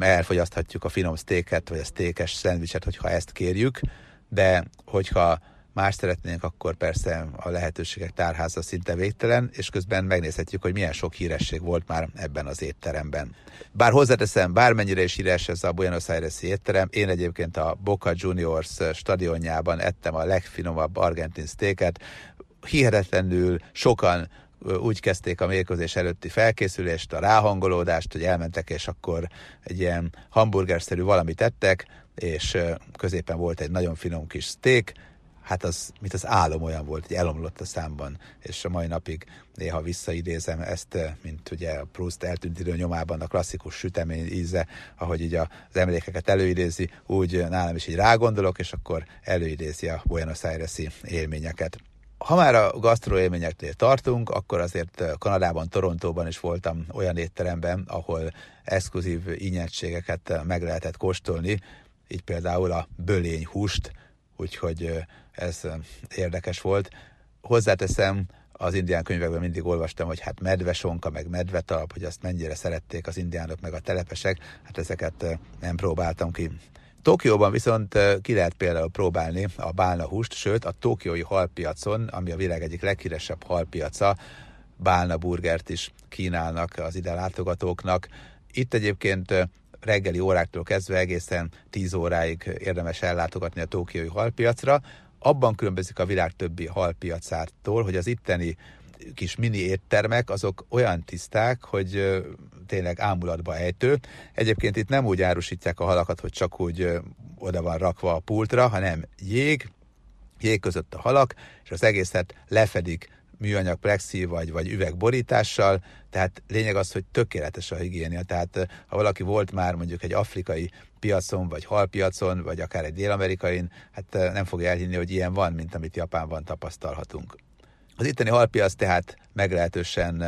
elfogyaszthatjuk a finom sztéket, vagy a sztékes szendvicset, hogyha ezt kérjük, de hogyha más szeretnénk, akkor persze a lehetőségek tárháza szinte végtelen, és közben megnézhetjük, hogy milyen sok híresség volt már ebben az étteremben. Bár hozzáteszem, bármennyire is híres ez a Buenos aires étterem, én egyébként a Boca Juniors stadionjában ettem a legfinomabb argentin sztéket, hihetetlenül sokan úgy kezdték a mérkőzés előtti felkészülést, a ráhangolódást, hogy elmentek, és akkor egy ilyen hamburgerszerű valamit tettek, és középen volt egy nagyon finom kis steak, hát az, mint az álom olyan volt, hogy elomlott a számban, és a mai napig néha visszaidézem ezt, mint ugye a Proust eltűnt idő nyomában a klasszikus sütemény íze, ahogy így az emlékeket előidézi, úgy nálam is így rágondolok, és akkor előidézi a Buenos Aires-i élményeket. Ha már a gasztroélményeknél tartunk, akkor azért Kanadában, Torontóban is voltam olyan étteremben, ahol exkluzív ínyertségeket meg lehetett kóstolni, így például a bölény húst, úgyhogy ez érdekes volt. Hozzáteszem, az indián könyvekben mindig olvastam, hogy hát medvesonka, meg medvetalap, hogy azt mennyire szerették az indiánok, meg a telepesek, hát ezeket nem próbáltam ki. Tokióban viszont ki lehet például próbálni a bálna húst, sőt a tokiói halpiacon, ami a világ egyik leghíresebb halpiaca, bálna burgert is kínálnak az ide látogatóknak. Itt egyébként reggeli óráktól kezdve egészen 10 óráig érdemes ellátogatni a tokiói halpiacra. Abban különbözik a világ többi halpiacától, hogy az itteni kis mini éttermek, azok olyan tiszták, hogy tényleg ámulatba ejtő. Egyébként itt nem úgy árusítják a halakat, hogy csak úgy oda van rakva a pultra, hanem jég, jég között a halak, és az egészet lefedik műanyag plexi vagy, vagy üvegborítással, tehát lényeg az, hogy tökéletes a higiénia. Tehát ha valaki volt már mondjuk egy afrikai piacon, vagy halpiacon, vagy akár egy dél-amerikain, hát nem fogja elhinni, hogy ilyen van, mint amit Japánban tapasztalhatunk. Az itteni halpiac tehát meglehetősen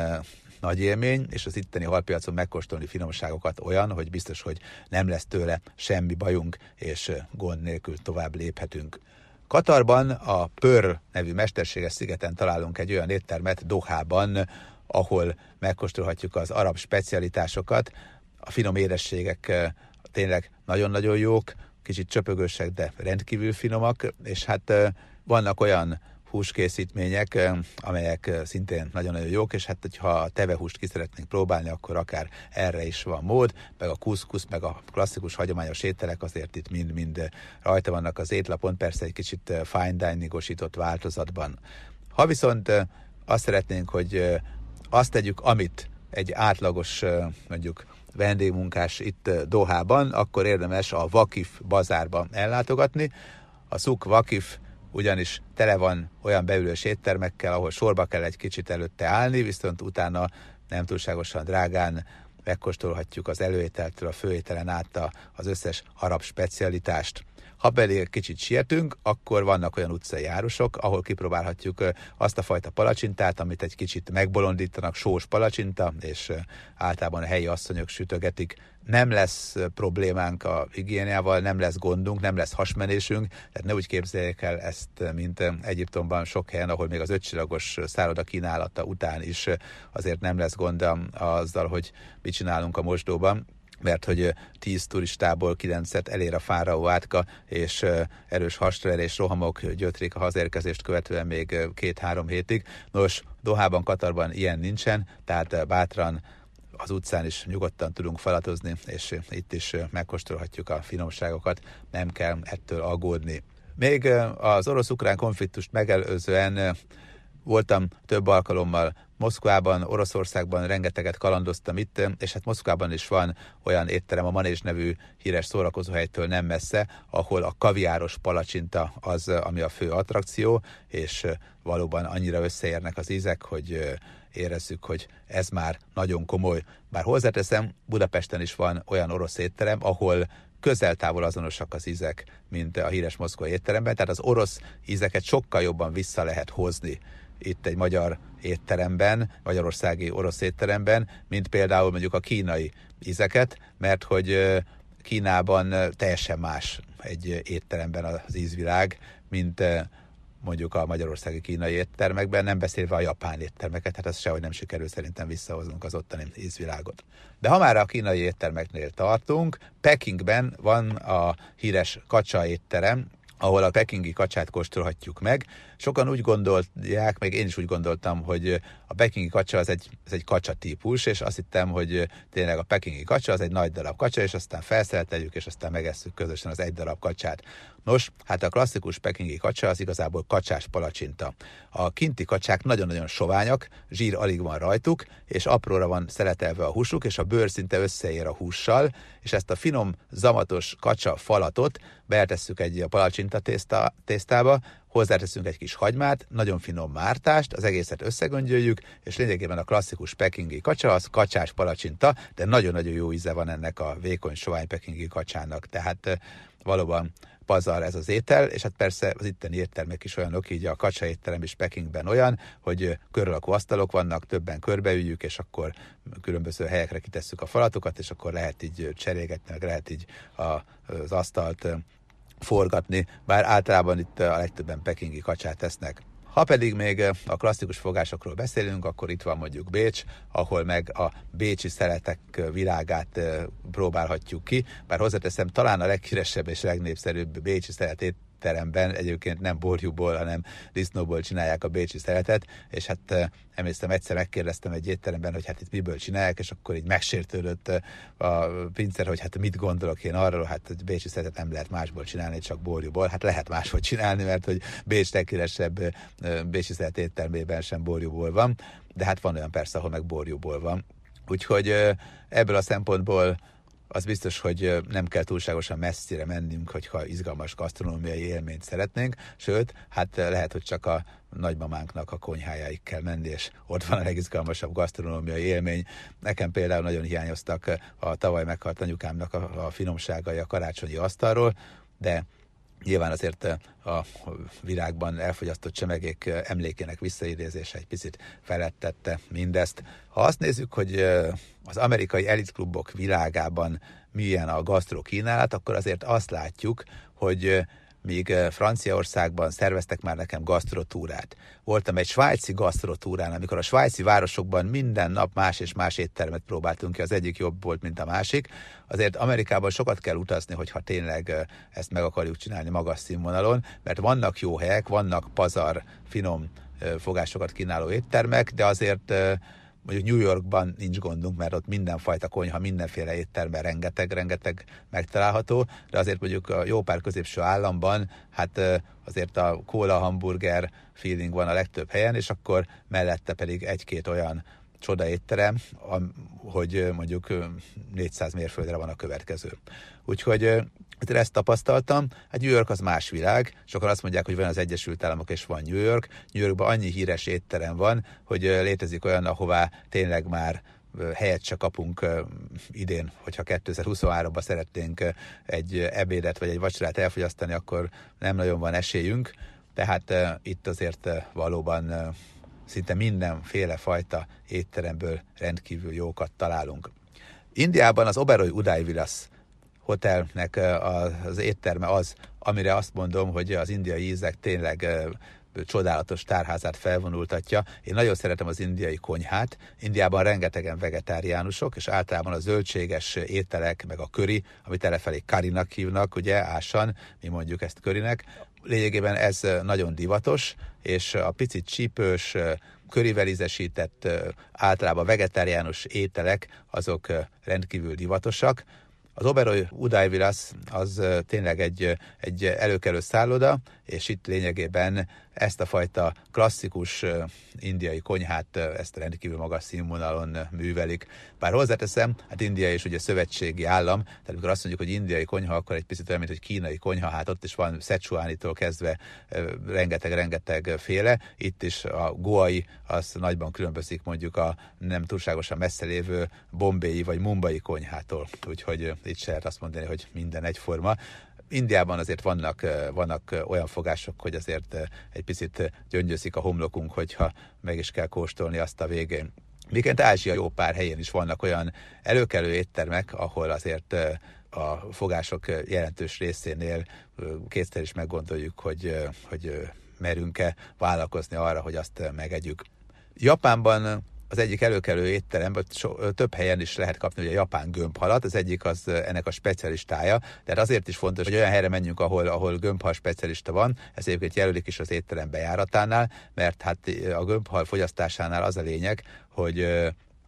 nagy élmény, és az itteni halpiacon megkóstolni finomságokat olyan, hogy biztos, hogy nem lesz tőle semmi bajunk, és gond nélkül tovább léphetünk. Katarban a Pör nevű mesterséges szigeten találunk egy olyan éttermet Dohában, ahol megkóstolhatjuk az arab specialitásokat. A finom édességek tényleg nagyon-nagyon jók, kicsit csöpögősek, de rendkívül finomak, és hát vannak olyan húskészítmények, amelyek szintén nagyon-nagyon jók, és hát hogyha a tevehúst ki szeretnénk próbálni, akkor akár erre is van mód, meg a kuszkusz, meg a klasszikus hagyományos ételek azért itt mind-mind rajta vannak az étlapon, persze egy kicsit fine diningosított változatban. Ha viszont azt szeretnénk, hogy azt tegyük, amit egy átlagos, mondjuk vendégmunkás itt Dohában, akkor érdemes a Vakif bazárba ellátogatni. A Szuk Vakif ugyanis tele van olyan beülős éttermekkel, ahol sorba kell egy kicsit előtte állni, viszont utána nem túlságosan drágán megkóstolhatjuk az előételtől a főételen át az összes arab specialitást. Ha pedig kicsit sietünk, akkor vannak olyan utcai járusok, ahol kipróbálhatjuk azt a fajta palacsintát, amit egy kicsit megbolondítanak, sós palacsinta, és általában a helyi asszonyok sütögetik. Nem lesz problémánk a higiéniával, nem lesz gondunk, nem lesz hasmenésünk, tehát ne úgy képzeljék el ezt, mint Egyiptomban sok helyen, ahol még az ötcsillagos szálloda kínálata után is azért nem lesz gond azzal, hogy mit csinálunk a mosdóban mert hogy 10 turistából 9-et elér a fáraó átka, és erős hasraerés rohamok gyötrik a hazérkezést követően még két-három hétig. Nos, Dohában, Katarban ilyen nincsen, tehát bátran az utcán is nyugodtan tudunk falatozni, és itt is megkóstolhatjuk a finomságokat, nem kell ettől aggódni. Még az orosz-ukrán konfliktust megelőzően voltam több alkalommal Moszkvában, Oroszországban rengeteget kalandoztam itt, és hát Moszkvában is van olyan étterem, a Manés nevű híres szórakozóhelytől nem messze, ahol a kaviáros palacsinta az, ami a fő attrakció, és valóban annyira összeérnek az ízek, hogy érezzük, hogy ez már nagyon komoly. Bár hozzáteszem, Budapesten is van olyan orosz étterem, ahol közel-távol azonosak az ízek, mint a híres moszkvai étteremben, tehát az orosz ízeket sokkal jobban vissza lehet hozni itt egy magyar étteremben, magyarországi orosz étteremben, mint például mondjuk a kínai ízeket, mert hogy Kínában teljesen más egy étteremben az ízvilág, mint mondjuk a magyarországi kínai éttermekben, nem beszélve a japán éttermeket, hát az sehogy nem sikerül szerintem visszahoznunk az ottani ízvilágot. De ha már a kínai éttermeknél tartunk, Pekingben van a híres kacsa étterem, ahol a pekingi kacsát kóstolhatjuk meg. Sokan úgy gondolják, még én is úgy gondoltam, hogy a pekingi kacsa az egy, az egy kacsa típus, és azt hittem, hogy tényleg a pekingi kacsa az egy nagy darab kacsa, és aztán felszereteljük, és aztán megesszük közösen az egy darab kacsát. Nos, hát a klasszikus pekingi kacsa az igazából kacsás palacsinta. A kinti kacsák nagyon-nagyon soványak, zsír alig van rajtuk, és apróra van szeletelve a húsuk, és a bőr szinte összeér a hússal, és ezt a finom, zamatos kacsa falatot beletesszük egy palacsinta tészta, tésztába, hozzáteszünk egy kis hagymát, nagyon finom mártást, az egészet összegöngyöljük, és lényegében a klasszikus pekingi kacsa az kacsás palacsinta, de nagyon-nagyon jó íze van ennek a vékony sovány pekingi kacsának, tehát valóban pazar ez az étel, és hát persze az itteni éttermek is olyanok, így a kacsa étterem is Pekingben olyan, hogy körülakó asztalok vannak, többen körbeüljük, és akkor különböző helyekre kitesszük a falatokat, és akkor lehet így cserélgetni, meg lehet így az asztalt forgatni, bár általában itt a legtöbben pekingi kacsát tesznek. Ha pedig még a klasszikus fogásokról beszélünk, akkor itt van mondjuk Bécs, ahol meg a bécsi szeletek világát próbálhatjuk ki, bár hozzáteszem, talán a leghíresebb és legnépszerűbb bécsi szeletét teremben, egyébként nem borjúból, hanem disznóból csinálják a bécsi szeretet, és hát emlékszem, egyszer megkérdeztem egy étteremben, hogy hát itt miből csinálják, és akkor így megsértődött a pincér, hogy hát mit gondolok én arról, hát hogy bécsi szeretet nem lehet másból csinálni, csak borjúból. Hát lehet máshogy csinálni, mert hogy Bécs leghíresebb bécsi szeret éttermében sem borjúból van, de hát van olyan persze, ahol meg borjúból van. Úgyhogy ebből a szempontból az biztos, hogy nem kell túlságosan messzire mennünk, hogyha izgalmas gasztronómiai élményt szeretnénk, sőt, hát lehet, hogy csak a nagymamánknak a konyhájáig kell menni, és ott van a legizgalmasabb gasztronómiai élmény. Nekem például nagyon hiányoztak a tavaly meghalt anyukámnak a, a finomságai a karácsonyi asztalról, de Nyilván azért a virágban elfogyasztott csemegék emlékének visszaidézése egy picit felettette mindezt. Ha azt nézzük, hogy az amerikai elitklubok világában milyen a gasztro kínálat, akkor azért azt látjuk, hogy míg eh, Franciaországban szerveztek már nekem gasztrotúrát. Voltam egy svájci gasztrotúrán, amikor a svájci városokban minden nap más és más éttermet próbáltunk ki, az egyik jobb volt, mint a másik. Azért Amerikában sokat kell utazni, hogyha tényleg eh, ezt meg akarjuk csinálni magas színvonalon, mert vannak jó helyek, vannak pazar, finom eh, fogásokat kínáló éttermek, de azért mondjuk New Yorkban nincs gondunk, mert ott mindenfajta konyha, mindenféle étterben rengeteg-rengeteg megtalálható, de azért mondjuk a jó pár középső államban, hát azért a kóla hamburger feeling van a legtöbb helyen, és akkor mellette pedig egy-két olyan csoda étterem, hogy mondjuk 400 mérföldre van a következő. Úgyhogy Hát ezt tapasztaltam, hát New York az más világ, sokan azt mondják, hogy van az Egyesült Államok és van New York. New Yorkban annyi híres étterem van, hogy létezik olyan, ahová tényleg már helyet se kapunk idén, hogyha 2023-ban szeretnénk egy ebédet vagy egy vacsorát elfogyasztani, akkor nem nagyon van esélyünk, tehát itt azért valóban szinte mindenféle fajta étteremből rendkívül jókat találunk. Indiában az Oberoi Uday Vilas hotelnek az étterme az, amire azt mondom, hogy az indiai ízek tényleg csodálatos tárházát felvonultatja. Én nagyon szeretem az indiai konyhát. Indiában rengetegen vegetáriánusok, és általában a zöldséges ételek, meg a köri, amit elefelé karinak hívnak, ugye, ásan, mi mondjuk ezt körinek. Lényegében ez nagyon divatos, és a picit csípős, körivel ízesített, általában vegetáriánus ételek, azok rendkívül divatosak. Az Oberoi Udajvilasz az tényleg egy, egy előkelő szálloda, és itt lényegében ezt a fajta klasszikus indiai konyhát, ezt rendkívül magas színvonalon művelik. Bár hozzáteszem, hát India is ugye szövetségi állam, tehát amikor azt mondjuk, hogy indiai konyha, akkor egy picit olyan, mint hogy kínai konyha, hát ott is van Szecsuánitól kezdve rengeteg-rengeteg féle. Itt is a goai, az nagyban különbözik mondjuk a nem túlságosan messze lévő bombéi vagy mumbai konyhától. Úgyhogy itt se lehet azt mondani, hogy minden egyforma. Indiában azért vannak, vannak olyan fogások, hogy azért egy picit gyöngyöszik a homlokunk, hogyha meg is kell kóstolni azt a végén. Miként Ázsia jó pár helyén is vannak olyan előkelő éttermek, ahol azért a fogások jelentős részénél kétszer is meggondoljuk, hogy, hogy merünk-e vállalkozni arra, hogy azt megegyük. Japánban az egyik előkelő étteremben so, több helyen is lehet kapni ugye japán gömbhalat, az egyik az ennek a specialistája, tehát azért is fontos, hogy olyan helyre menjünk, ahol, ahol gömbhal specialista van, ez egyébként jelölik is az étterem bejáratánál, mert hát a gömbhal fogyasztásánál az a lényeg, hogy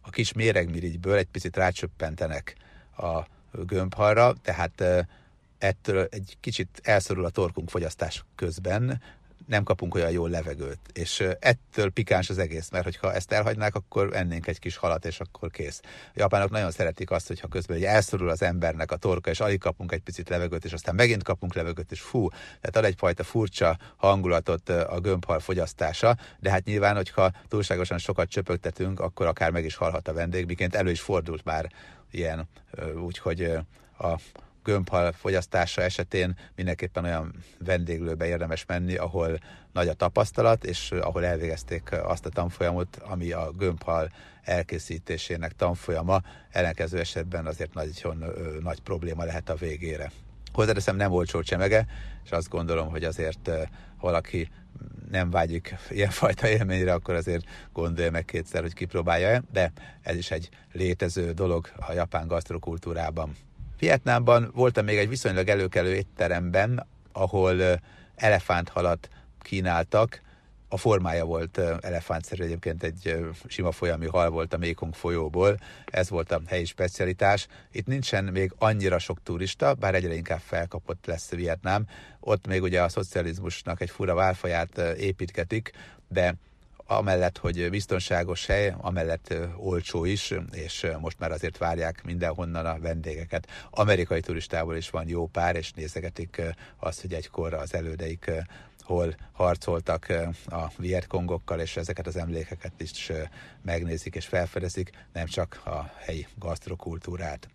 a kis méregmirigyből egy picit rácsöppentenek a gömbhalra, tehát ettől egy kicsit elszorul a torkunk fogyasztás közben, nem kapunk olyan jó levegőt. És ettől pikáns az egész, mert hogyha ezt elhagynák, akkor ennénk egy kis halat, és akkor kész. A japánok nagyon szeretik azt, hogyha közben egy elszorul az embernek a torka, és alig kapunk egy picit levegőt, és aztán megint kapunk levegőt, és fú, tehát ad egyfajta furcsa hangulatot a gömbhal fogyasztása, de hát nyilván, hogyha túlságosan sokat csöpögtetünk, akkor akár meg is halhat a vendég, miként elő is fordult már ilyen, úgyhogy a gömbhal fogyasztása esetén mindenképpen olyan vendéglőbe érdemes menni, ahol nagy a tapasztalat, és ahol elvégezték azt a tanfolyamot, ami a gömbhal elkészítésének tanfolyama, ellenkező esetben azért nagyon nagy probléma lehet a végére. Hozzáteszem, nem olcsó csemege, és azt gondolom, hogy azért valaki nem vágyik ilyenfajta élményre, akkor azért gondolja meg kétszer, hogy kipróbálja-e, de ez is egy létező dolog a japán gasztrokultúrában. Vietnámban voltam még egy viszonylag előkelő étteremben, ahol elefánthalat kínáltak, a formája volt elefántszerű, egyébként egy sima folyami hal volt a Mékong folyóból, ez volt a helyi specialitás. Itt nincsen még annyira sok turista, bár egyre inkább felkapott lesz Vietnám. Ott még ugye a szocializmusnak egy fura válfaját építketik, de amellett, hogy biztonságos hely, amellett olcsó is, és most már azért várják mindenhonnan a vendégeket. Amerikai turistából is van jó pár, és nézegetik azt, hogy egykor az elődeik hol harcoltak a Vietkongokkal, és ezeket az emlékeket is megnézik és felfedezik, nem csak a helyi gasztrokultúrát.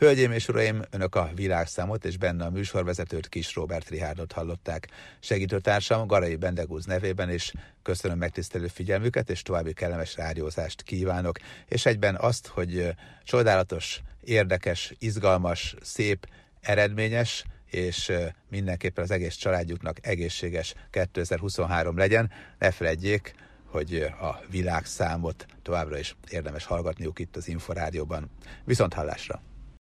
Hölgyeim és uraim, önök a világszámot és benne a műsorvezetőt Kis Robert Rihárdot hallották. Segítőtársam Garai Bendegúz nevében és köszönöm megtisztelő figyelmüket, és további kellemes rádiózást kívánok, és egyben azt, hogy csodálatos, érdekes, izgalmas, szép, eredményes, és mindenképpen az egész családjuknak egészséges 2023 legyen. Ne feledjék, hogy a világszámot továbbra is érdemes hallgatniuk itt az Inforádióban. Viszont hallásra!